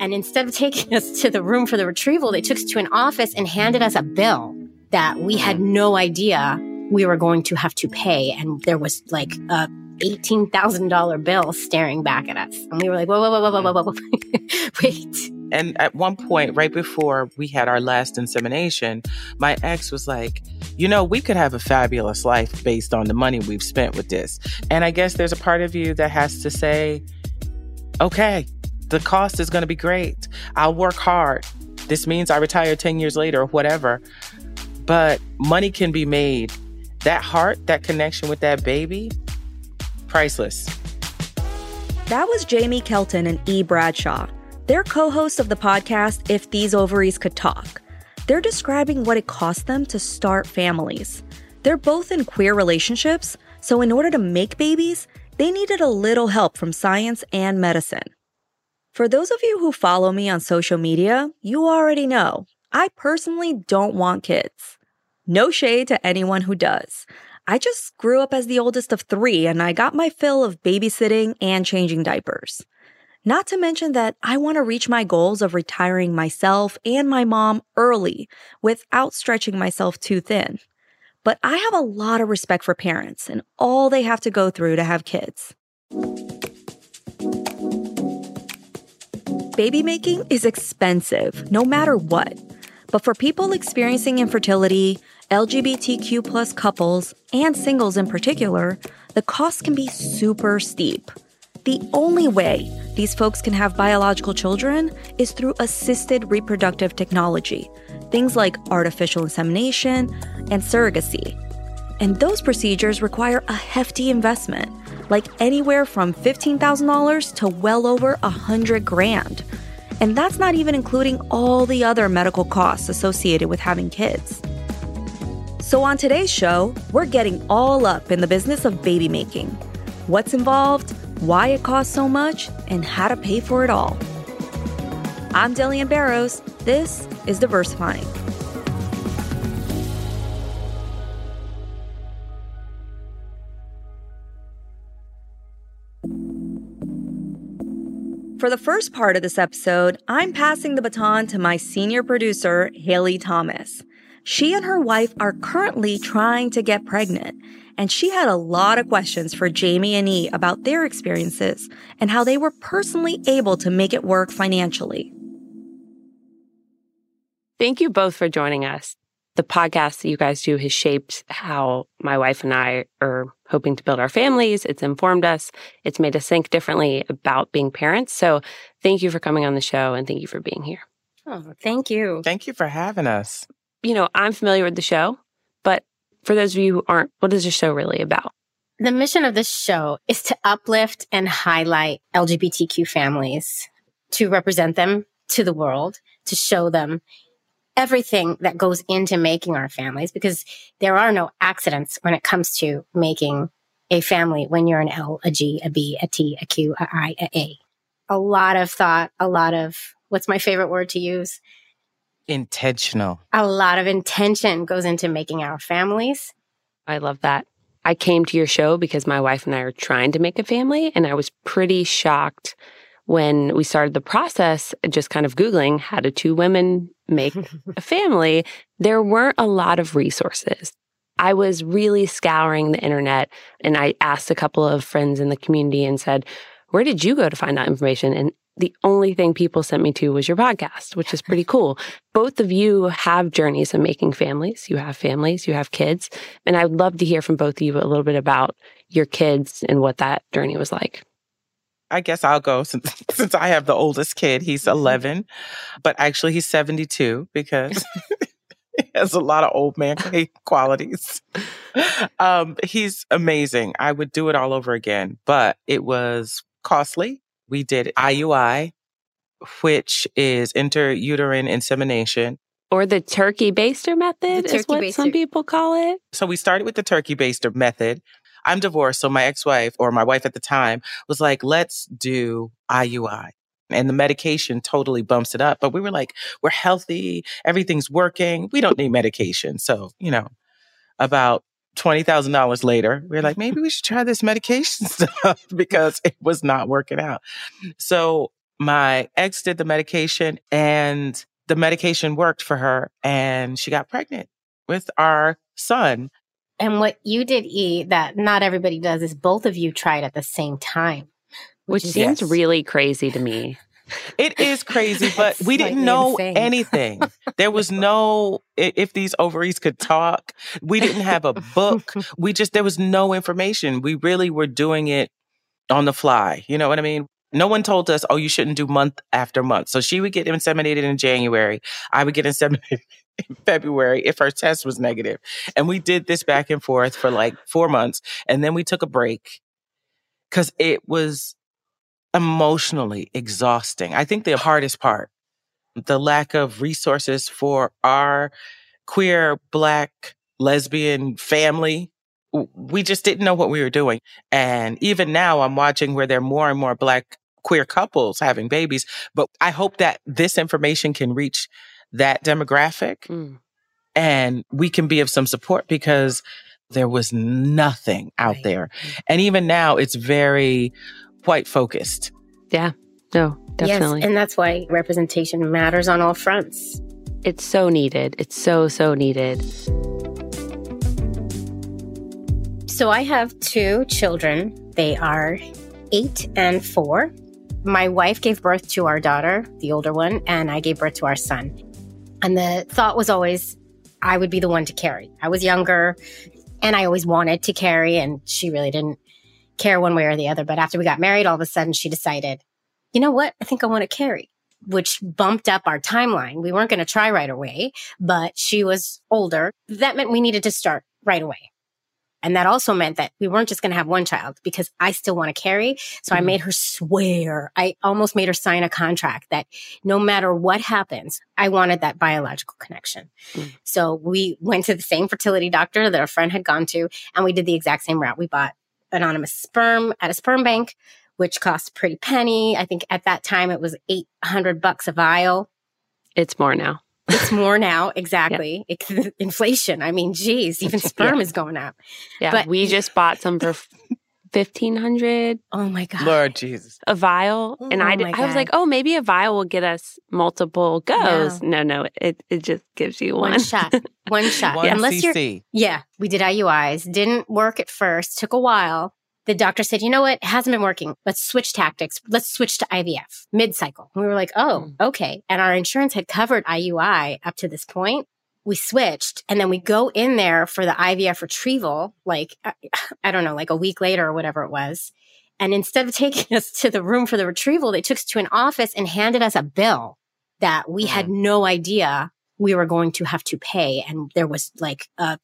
And instead of taking us to the room for the retrieval, they took us to an office and handed us a bill that we had uh-huh. no idea we were going to have to pay. And there was like a $18,000 bill staring back at us. And we were like, whoa, whoa, whoa, whoa, whoa, whoa, whoa. wait. And at one point, right before we had our last insemination, my ex was like, you know, we could have a fabulous life based on the money we've spent with this. And I guess there's a part of you that has to say, okay, the cost is going to be great. I'll work hard. This means I retire 10 years later or whatever. But money can be made. That heart, that connection with that baby, priceless. That was Jaimie Kelton and E. Bradshaw. They're co hosts of the podcast If These Ovaries Could Talk. They're describing what it cost them to start families. They're both in queer relationships, so in order to make babies, they needed a little help from science and medicine. For those of you who follow me on social media, you already know I personally don't want kids. No shade to anyone who does. I just grew up as the oldest of three and I got my fill of babysitting and changing diapers. Not to mention that I want to reach my goals of retiring myself and my mom early without stretching myself too thin. But I have a lot of respect for parents and all they have to go through to have kids. Baby making is expensive, no matter what. But for people experiencing infertility, LGBTQ plus couples, and singles in particular, the cost can be super steep. The only way these folks can have biological children is through assisted reproductive technology, things like artificial insemination and surrogacy. And those procedures require a hefty investment, like anywhere from $15,000 to well over a 100 grand. And that's not even including all the other medical costs associated with having kids. So, on today's show, we're getting all up in the business of baby making what's involved, why it costs so much, and how to pay for it all. I'm Delyanne Barros. This is Diversifying. For the first part of this episode, I'm passing the baton to my senior producer, Haley Thomas. She and her wife are currently trying to get pregnant, and she had a lot of questions for Jaimie and E about their experiences and how they were personally able to make it work financially. Thank you both for joining us. The podcast that you guys do has shaped how my wife and I are hoping to build our families. It's informed us. It's made us think differently about being parents. So thank you for coming on the show and thank you for being here. Oh, thank you. Thank you for having us you know, I'm familiar with the show, but for those of you who aren't, what is the show really about? The mission of this show is to uplift and highlight LGBTQ families, to represent them to the world, to show them everything that goes into making our families, because there are no accidents when it comes to making a family when you're an L, a G, a B, a T, a Q, a I, a A. A lot of thought, a lot of, what's my favorite word to use? Intentional. A lot of intention goes into making our families. I love that. I came to your show because my wife and I are trying to make a family, and I was pretty shocked when we started the process, just kind of Googling how do two women make a family. There weren't a lot of resources. I was really scouring the internet and I asked a couple of friends in the community and said, Where did you go to find that information? And the only thing people sent me to was your podcast, which is pretty cool. Both of you have journeys of making families. You have families, you have kids. And I'd love to hear from both of you a little bit about your kids and what that journey was like. I guess I'll go since, since I have the oldest kid. He's mm-hmm. 11, but actually he's 72 because he has a lot of old man qualities. Um, he's amazing. I would do it all over again, but it was costly. We did IUI, which is intrauterine insemination. Or the turkey baster method The is what turkey some people call it. So we started with the turkey baster method. I'm divorced, so my ex-wife or my wife at the time was like, "Let's do IUI." And the medication totally bumps it up. But we were like, we're healthy, everything's working. We don't need medication. So, you know, about $20,000 later, we are like, maybe we should try this medication stuff because it was not working out. So my ex did the medication and the medication worked for her and she got pregnant with our son. And what you did, E, that not everybody does, is both of you tried at the same time. Which is- seems Yes. really crazy to me. It is crazy, but we didn't know insane. anything. There was no if these ovaries could talk, we didn't have a book. We just, there was no information. We really were doing it on the fly. You know what I mean? No one told us, oh, you shouldn't do month after month. So she would get inseminated in January. I would get inseminated in February if her test was negative. And we did this back and forth for like four months. And then we took a break because it was emotionally exhausting. I think the hardest part, the lack of resources for our queer, black, lesbian family. We just didn't know what we were doing. And even now I'm watching where there are more and more black queer couples having babies. But I hope that this information can reach that demographic Mm. and we can be of some support because there was nothing out Right. there. And even now it's very white focused. Yeah. No, definitely. Yes, and that's why representation matters on all fronts. it's so needed. It's so, so needed. So I have two children. They are eight and four. My wife gave birth to our daughter, the older one, and I gave birth to our son. And the thought was always I would be the one to carry. I was younger and I always wanted to carry, and she really didn't care one way or the other. But after we got married, all of a sudden she decided, you know what? I think I want to carry, which bumped up our timeline. We weren't going to try right away, but she was older. That meant we needed to start right away. And that also meant that we weren't just going to have one child because I still want to carry. So I Mhm. made her swear. I almost made her sign a contract that no matter what happens, I wanted that biological connection. Mm. So we went to the same fertility doctor that a friend had gone to, and we did the exact same route. We bought anonymous sperm at a sperm bank, which cost a pretty penny. I think at that time it was 800 bucks a vial. It's more now. It's more now. Exactly. It's inflation. I mean, geez, even sperm is going up. Yeah. But- we just bought some for fifteen hundred Oh my God. Lord Jesus. a vial, and Oh I, did, my I was like, oh, maybe a vial will get us multiple goes. No, no, it it just gives you one. One shot. One shot. One Unless you're, CC. yeah, we did IUIs. Didn't work at first. Took a while. The doctor said, you know what? It hasn't been working. Let's switch tactics. Let's switch to IVF mid cycle. We were like, oh, mm. okay. And our insurance had covered IUI up to this point. We switched and then we go in there for the IVF retrieval, like, I, I don't know, like a week later or whatever it was. And instead of taking us to the room for the retrieval, they took us to an office and handed us a bill that we had no idea we were going to have to pay. And there was like a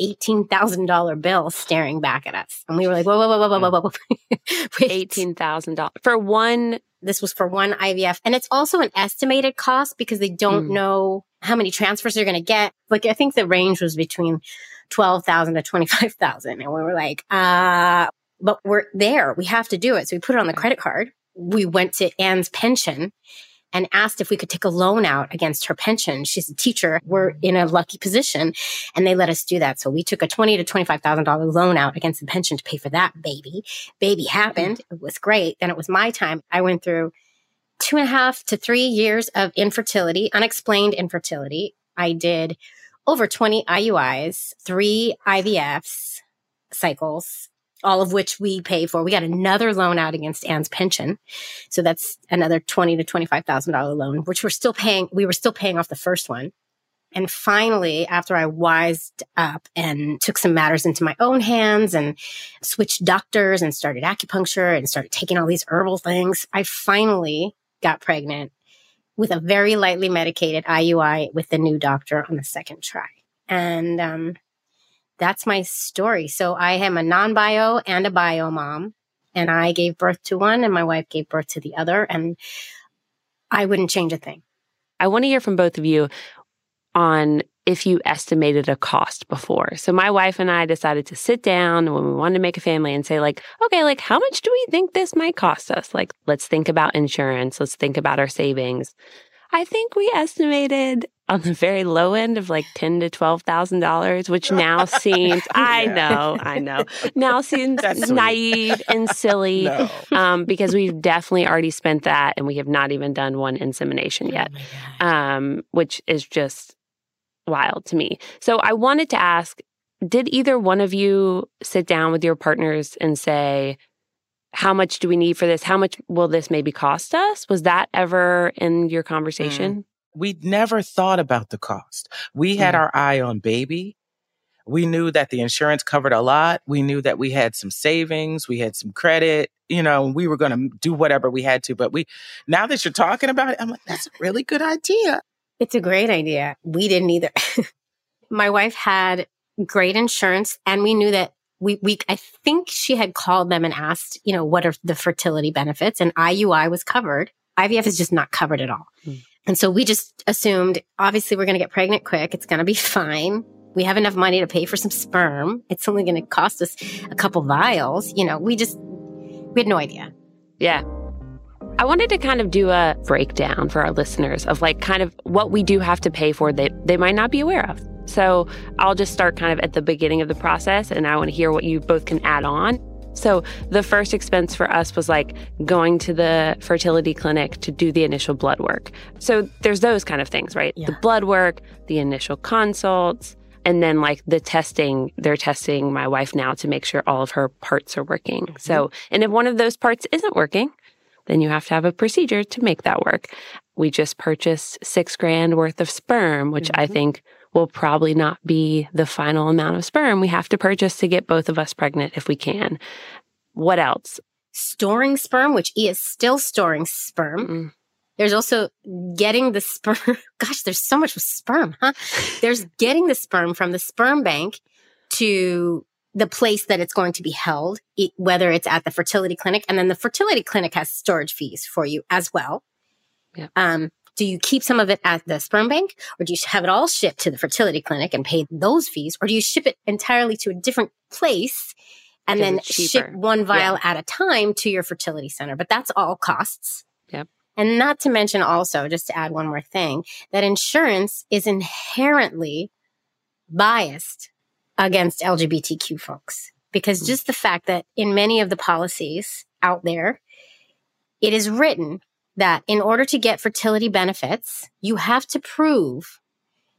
$18,000 bill staring back at us. And we were like, whoa, whoa, whoa, whoa, whoa, whoa, whoa. Wait. Eighteen thousand dollars for one. This was for one IVF. And it's also an estimated cost because they don't Mm. know how many transfers they're going to get. Like, I think the range was between 12,000 to 25,000. And we were like, uh, but we're there. We have to do it. So we put it on the credit card. We went to Anne's pension and asked if we could take a loan out against her pension. She's a teacher. We're in a lucky position and they let us do that. So we took a twenty to $25,000 loan out against the pension to pay for that baby. Baby happened. It was great. Then it was my time. I went through two and a half to three years of infertility, unexplained infertility. I did over 20 IUIs, three IVFs cycles, all of which we pay for. We got another loan out against Anne's pension. So that's another twenty to $25,000 loan, which we're still paying. We were still paying off the first one. And finally, after I wised up and took some matters into my own hands and switched doctors and started acupuncture and started taking all these herbal things, I finally got pregnant with a very lightly medicated IUI with the new doctor on the second try. And um, that's my story. So I am a non bio and a bio mom. And I gave birth to one, and my wife gave birth to the other. And I wouldn't change a thing. I want to hear from both of you on if you estimated a cost before. So my wife and I decided to sit down when we wanted to make a family and say like, okay, like how much do we think this might cost us? Like let's think about insurance, let's think about our savings. I think we estimated on the very low end of like ten to twelve thousand dollars, which now seems I know, I know. Now seems naive and silly. No. Um, because we've definitely already spent that and we have not even done one insemination yet. Oh um, which is just wild to me. So I wanted to ask, did either one of you sit down with your partners and say, how much do we need for this? How much will this maybe cost us? Was that ever in your conversation? Mm. We never thought about the cost. We had mm. our eye on baby. We knew that the insurance covered a lot. We knew that we had some savings, we had some credit, you know, we were going to do whatever we had to. But we, now that you're talking about it, I'm like, that's a really good idea. It's a great idea. We didn't either. My wife had great insurance and we knew that we, we, I think she had called them and asked, you know, what are the fertility benefits? And IUI was covered. IVF is just not covered at all. Mm. And so we just assumed, obviously, we're going to get pregnant quick. It's going to be fine. We have enough money to pay for some sperm. It's only going to cost us a couple vials. You know, we just, we had no idea. Yeah. I wanted to kind of do a breakdown for our listeners of like kind of what we do have to pay for that they might not be aware of. So I'll just start kind of at the beginning of the process and I want to hear what you both can add on. So the first expense for us was like going to the fertility clinic to do the initial blood work. So there's those kind of things, right? Yeah. The blood work, the initial consults, and then like the testing, they're testing my wife now to make sure all of her parts are working. Mm-hmm. So, and if one of those parts isn't working, then you have to have a procedure to make that work. We just purchased six grand worth of sperm, which mm-hmm. I think will probably not be the final amount of sperm we have to purchase to get both of us pregnant if we can. What else? Storing sperm, which E is still storing sperm. Mm-mm. There's also getting the sperm. Gosh, there's so much with sperm, huh? There's getting the sperm from the sperm bank to the place that it's going to be held, whether it's at the fertility clinic. And then the fertility clinic has storage fees for you as well. Yeah. Um, do you keep some of it at the sperm bank or do you have it all shipped to the fertility clinic and pay those fees? Or do you ship it entirely to a different place and then ship one vial yeah. at a time to your fertility center? But that's all costs. Yep. And not to mention also, just to add one more thing, that insurance is inherently biased against LGBTQ folks. Because hmm. just the fact that in many of the policies out there, it is written that in order to get fertility benefits, you have to prove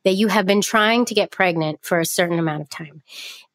that you have been trying to get pregnant for a certain amount of time.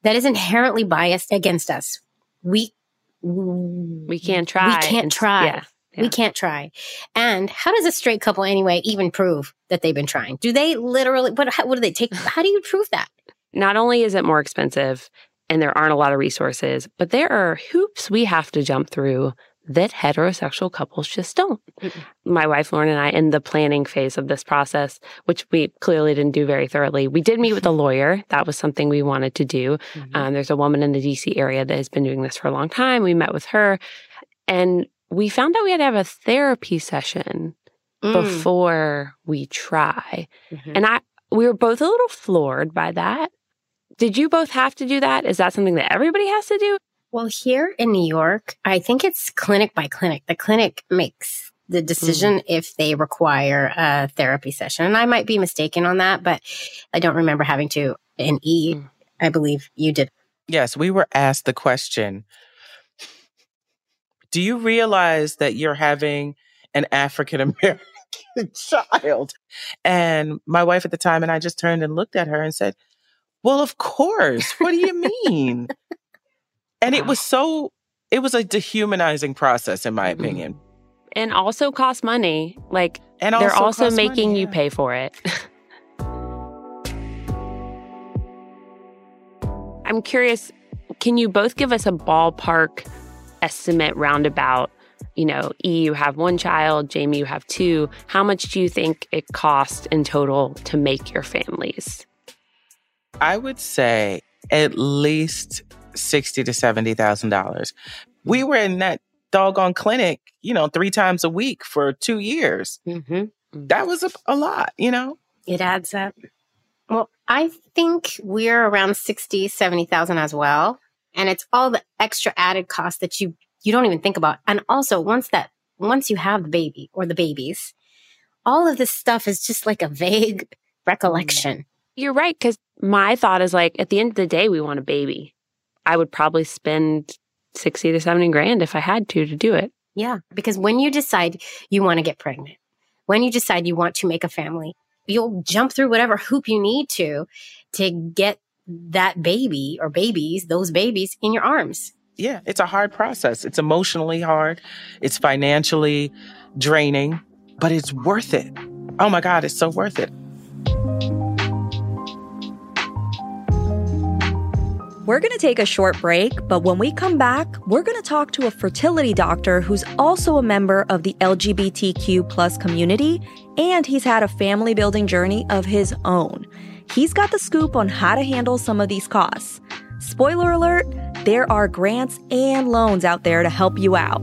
That is inherently biased against us. We we can't try. We can't try. Yeah, yeah. We can't try. And how does a straight couple anyway even prove that they've been trying? Do they literally what what do they take how do you prove that? Not only is it more expensive and there aren't a lot of resources, but there are hoops we have to jump through that heterosexual couples just don't. Mm-mm. My wife Lauren and I, in the planning phase of this process, which we clearly didn't do very thoroughly, we did meet with a lawyer. That was something we wanted to do. Mm-hmm. Um, there's a woman in the DC area that has been doing this for a long time. We met with her and we found out we had to have a therapy session mm. before we try. Mm-hmm. And I, we were both a little floored by that. Did you both have to do that? Is that something that everybody has to do? Well, here in New York, I think it's clinic by clinic. The clinic makes the decision mm. if they require a therapy session. And I might be mistaken on that, but I don't remember having to And E. Mm. I believe you did. Yes, we were asked the question Do you realize that you're having an African American child? And my wife at the time and I just turned and looked at her and said, Well, of course. What do you mean? And it was so, it was a dehumanizing process, in my mm-hmm. opinion. And also cost money. Like, and they're also, making money, you pay for it. I'm curious, can you both give us a ballpark estimate roundabout you know, E, you have one child, Jaimie, you have two. How much do you think it costs in total to make your families? I would say at least sixty to seventy thousand dollars. We were in that doggone clinic, you know, three times a week for two years. Mm-hmm. That was a, a lot, you know. It adds up. Well, I think we're around 60, 70,000 as well. And it's all the extra added cost that you, you don't even think about. And also once that, once you have the baby or the babies, all of this stuff is just like a vague recollection. You're right. Cause my thought is like, at the end of the day, we want a baby. I would probably spend 60 to 70 grand if I had to to do it. Yeah. Because when you decide you want to get pregnant, when you decide you want to make a family, you'll jump through whatever hoop you need to to get that baby or babies, those babies in your arms. Yeah, it's a hard process. It's emotionally hard, it's financially draining, but it's worth it. Oh my God, it's so worth it. We're going to take a short break, but when we come back, we're going to talk to a fertility doctor who's also a member of the LGBTQ plus community, and he's had a family building journey of his own. He's got the scoop on how to handle some of these costs. Spoiler alert, there are grants and loans out there to help you out.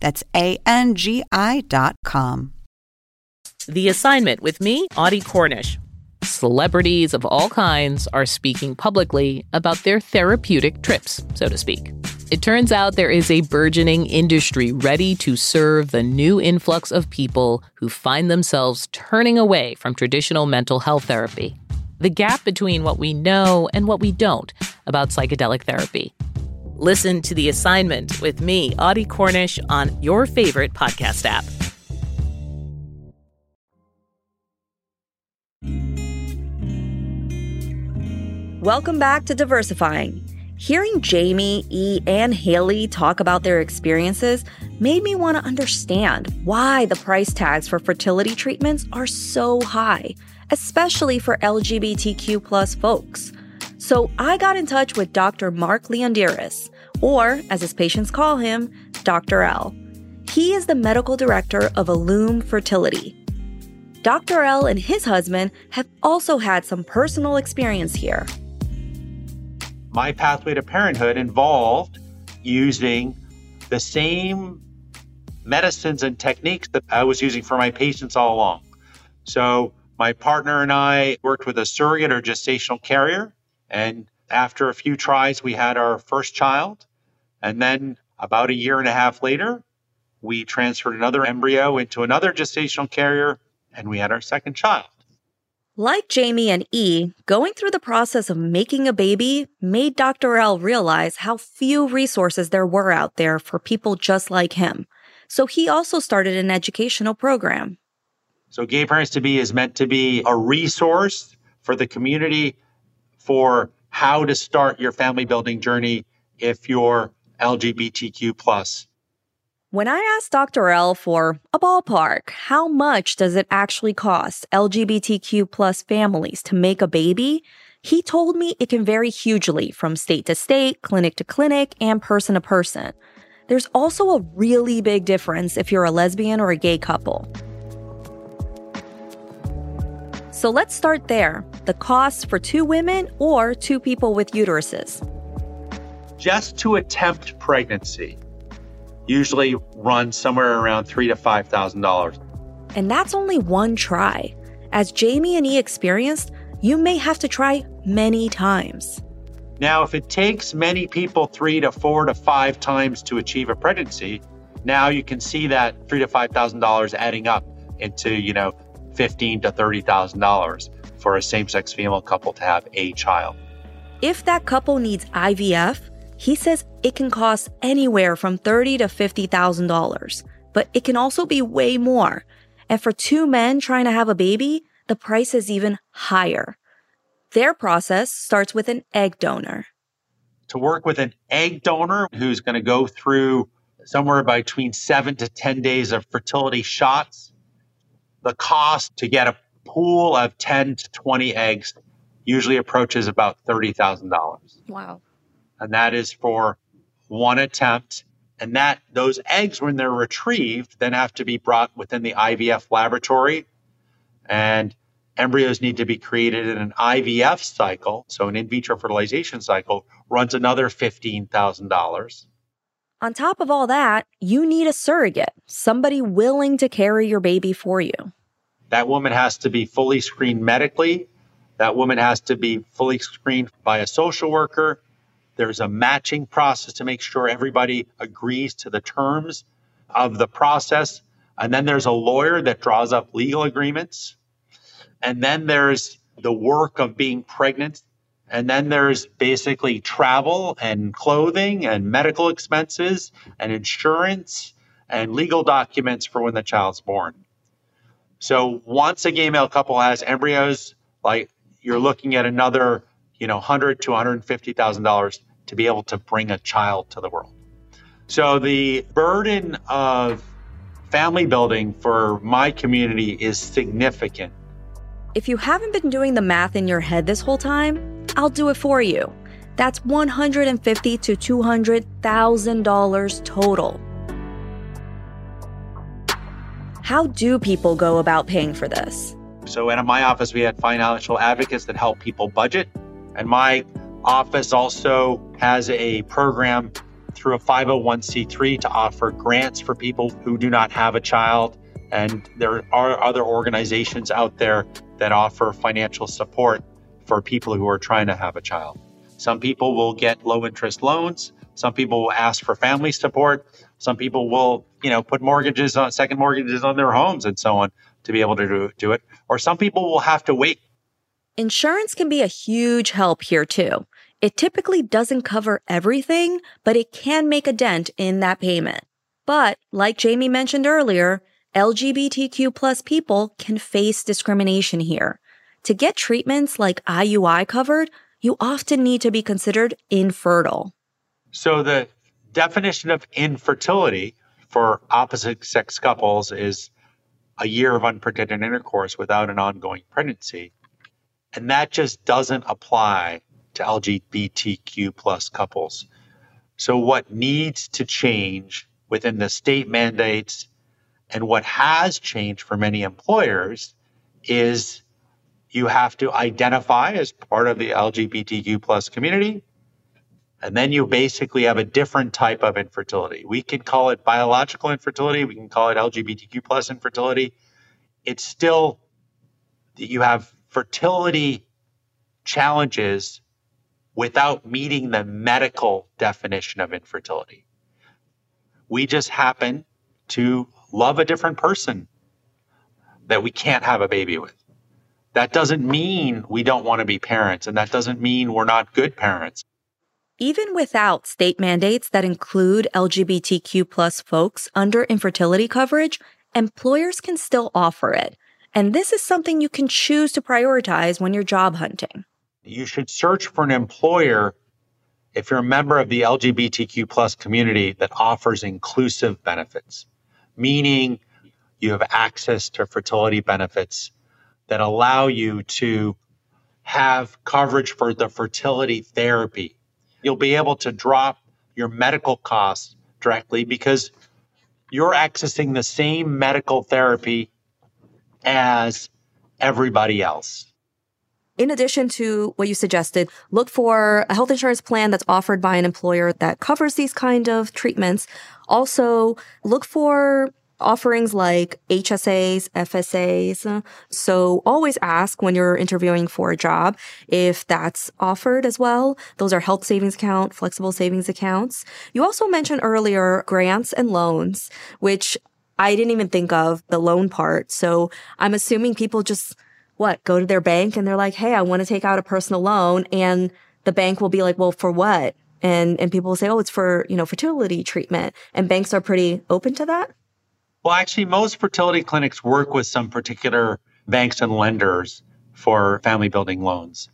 That's A N G I dot com. The assignment with me, Audie Cornish. Celebrities of all kinds are speaking publicly about their therapeutic trips, so to speak. It turns out there is a burgeoning industry ready to serve the new influx of people who find themselves turning away from traditional mental health therapy. The gap between what we know and what we don't about psychedelic therapy. Listen to the assignment with me, Audie Cornish, on your favorite podcast app. Welcome back to Diversifying. Hearing Jaimie, E, and Haley talk about their experiences made me want to understand why the price tags for fertility treatments are so high, especially for LGBTQ plus folks. So I got in touch with Dr. Mark Leondires, or as his patients call him, Dr. L. He is the medical director of Illume Fertility. Dr. L and his husband have also had some personal experience here. My pathway to parenthood involved using the same medicines and techniques that I was using for my patients all along. So, my partner and I worked with a surrogate or gestational carrier. And after a few tries, we had our first child. And then, about a year and a half later, we transferred another embryo into another gestational carrier and we had our second child. Like Jaimie and E, going through the process of making a baby made Dr. L realize how few resources there were out there for people just like him. So he also started an educational program. So, Gay Parents to Be is meant to be a resource for the community for how to start your family building journey if you're LGBTQ plus when I asked Dr. L for a ballpark, how much does it actually cost LGBTQ plus families to make a baby? He told me it can vary hugely from state to state, clinic to clinic, and person to person. There's also a really big difference if you're a lesbian or a gay couple. So let's start there the costs for two women or two people with uteruses. Just to attempt pregnancy, usually runs somewhere around three to five thousand dollars. And that's only one try. As Jaimie and E experienced, you may have to try many times. Now, if it takes many people three to four to five times to achieve a pregnancy, now you can see that three to five thousand dollars adding up into, you know, fifteen to thirty thousand dollars for a same-sex female couple to have a child. If that couple needs IVF, He says it can cost anywhere from 30 to $50,000, but it can also be way more. And for two men trying to have a baby, the price is even higher. Their process starts with an egg donor. To work with an egg donor who's going to go through somewhere between seven to 10 days of fertility shots, the cost to get a pool of 10 to 20 eggs usually approaches about $30,000. Wow. And that is for one attempt. And that those eggs, when they're retrieved, then have to be brought within the IVF laboratory. And embryos need to be created in an IVF cycle. So an in vitro fertilization cycle runs another $15,000. On top of all that, you need a surrogate, somebody willing to carry your baby for you. That woman has to be fully screened medically. That woman has to be fully screened by a social worker. There's a matching process to make sure everybody agrees to the terms of the process. And then there's a lawyer that draws up legal agreements. And then there's the work of being pregnant. And then there's basically travel and clothing and medical expenses and insurance and legal documents for when the child's born. So once a gay male couple has embryos, like you're looking at another, you know, hundred to one hundred fifty thousand dollars to be able to bring a child to the world. So the burden of family building for my community is significant. If you haven't been doing the math in your head this whole time, I'll do it for you. That's 150 to $200,000 total. How do people go about paying for this? So, in my office, we had financial advocates that help people budget. And my office also has a program through a 501c3 to offer grants for people who do not have a child. And there are other organizations out there that offer financial support for people who are trying to have a child. Some people will get low interest loans. Some people will ask for family support. Some people will, you know, put mortgages on second mortgages on their homes and so on to be able to do, do it. Or some people will have to wait. Insurance can be a huge help here too. It typically doesn't cover everything, but it can make a dent in that payment. But like Jaimie mentioned earlier, LGBTQ plus people can face discrimination here. To get treatments like IUI covered, you often need to be considered infertile. So the definition of infertility for opposite sex couples is a year of unprotected intercourse without an ongoing pregnancy. And that just doesn't apply to LGBTQ plus couples. So what needs to change within the state mandates and what has changed for many employers is you have to identify as part of the LGBTQ plus community and then you basically have a different type of infertility. We can call it biological infertility. We can call it LGBTQ plus infertility. It's still that you have fertility challenges without meeting the medical definition of infertility. We just happen to love a different person that we can't have a baby with. That doesn't mean we don't want to be parents, and that doesn't mean we're not good parents. Even without state mandates that include LGBTQ plus folks under infertility coverage, employers can still offer it. And this is something you can choose to prioritize when you're job hunting. You should search for an employer if you're a member of the LGBTQ plus community that offers inclusive benefits, meaning you have access to fertility benefits that allow you to have coverage for the fertility therapy you'll be able to drop your medical costs directly because you're accessing the same medical therapy as everybody else. In addition to what you suggested, look for a health insurance plan that's offered by an employer that covers these kind of treatments. Also, look for offerings like HSAs, FSAs. So always ask when you're interviewing for a job if that's offered as well. Those are health savings account, flexible savings accounts. You also mentioned earlier grants and loans, which I didn't even think of the loan part. So I'm assuming people just what go to their bank and they're like, Hey, I want to take out a personal loan. And the bank will be like, well, for what? and and people will say, oh, it's for you know fertility treatment, and banks are pretty open to that. Well, actually, most fertility clinics work with some particular banks and lenders for family building loans.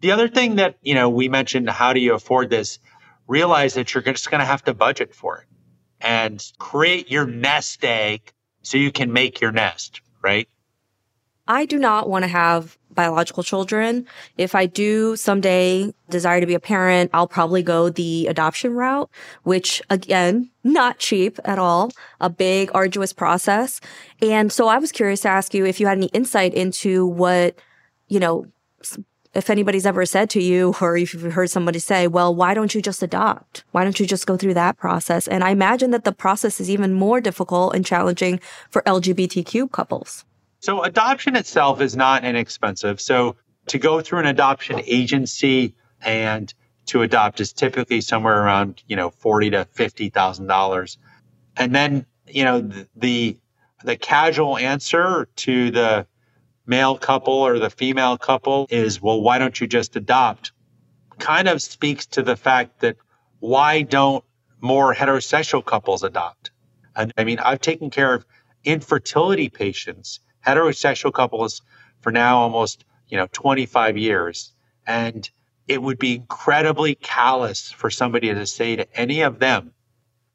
The other thing that you know we mentioned, how do you afford this? Realize that you're just going to have to budget for it and create your nest egg so you can make your nest, right? I do not want to have biological children. If I do someday desire to be a parent, I'll probably go the adoption route, which again, not cheap at all, a big, arduous process. And so I was curious to ask you if you had any insight into what, you know, if anybody's ever said to you or if you've heard somebody say, well, why don't you just adopt? Why don't you just go through that process? And I imagine that the process is even more difficult and challenging for LGBTQ couples. So adoption itself is not inexpensive. So to go through an adoption agency and to adopt is typically somewhere around, you know, forty to fifty thousand dollars. And then, you know, the, the casual answer to the male couple or the female couple is, well, why don't you just adopt? Kind of speaks to the fact that why don't more heterosexual couples adopt? And I mean, I've taken care of infertility patients heterosexual couples for now almost, you know, 25 years. And it would be incredibly callous for somebody to say to any of them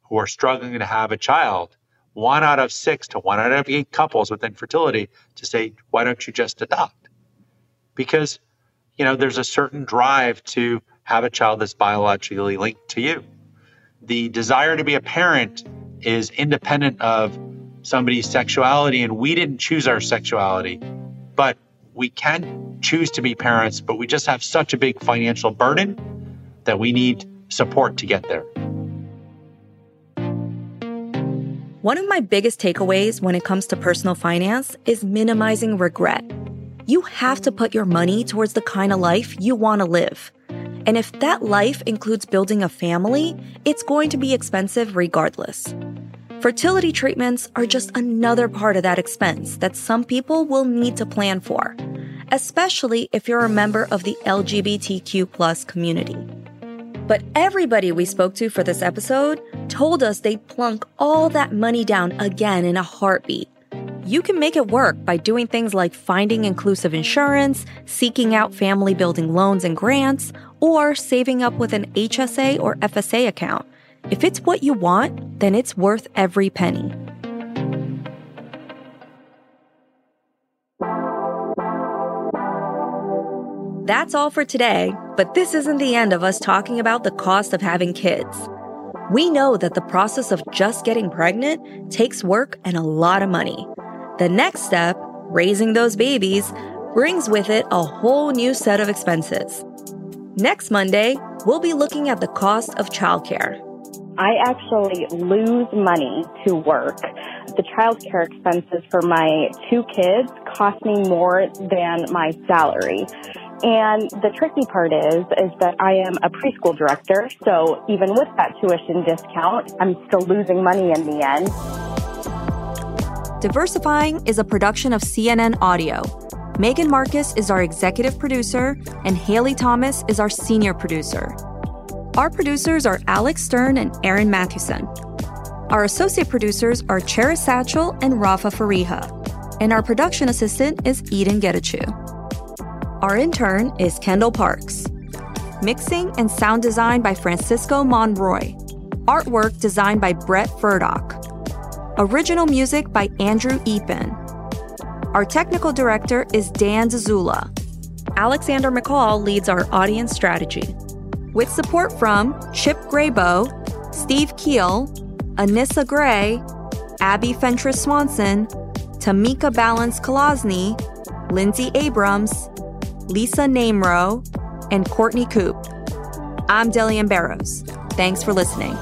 who are struggling to have a child, one out of six to one out of eight couples with infertility, to say, why don't you just adopt? Because, you know, there's a certain drive to have a child that's biologically linked to you. The desire to be a parent is independent of somebody's sexuality and we didn't choose our sexuality. But we can choose to be parents, but we just have such a big financial burden that we need support to get there. One of my biggest takeaways when it comes to personal finance is minimizing regret. You have to put your money towards the kind of life you want to live. And if that life includes building a family, it's going to be expensive regardless. Fertility treatments are just another part of that expense that some people will need to plan for, especially if you're a member of the LGBTQ plus community. But everybody we spoke to for this episode told us they'd plunk all that money down again in a heartbeat. You can make it work by doing things like finding inclusive insurance, seeking out family building loans and grants, or saving up with an HSA or FSA account. If it's what you want, then it's worth every penny. That's all for today, but this isn't the end of us talking about the cost of having kids. We know that the process of just getting pregnant takes work and a lot of money. The next step, raising those babies, brings with it a whole new set of expenses. Next Monday, we'll be looking at the cost of childcare. I actually lose money to work. The childcare expenses for my two kids cost me more than my salary. And the tricky part is, is that I am a preschool director. So even with that tuition discount, I'm still losing money in the end. Diversifying is a production of CNN Audio. Megan Marcus is our executive producer, and Haley Thomas is our senior producer. Our producers are Alex Stern and Aaron Mathewson. Our associate producers are Cheris Satchel and Rafa Fariha. And our production assistant is Eden Getachew. Our intern is Kendall Parks. Mixing and sound design by Francisco Monroy. Artwork designed by Brett Furdock. Original music by Andrew Eapen. Our technical director is Dan Zazula. Alexander McCall leads our audience strategy with support from Chip Grabow, Steve Kiehl, Anissa Gray, Abby Fentress Swanson, Tamika Balance Kolosny, Lindsay Abrams, Lisa Namerow, and Courtney Coupe. I'm Delyanne Barros. Thanks for listening.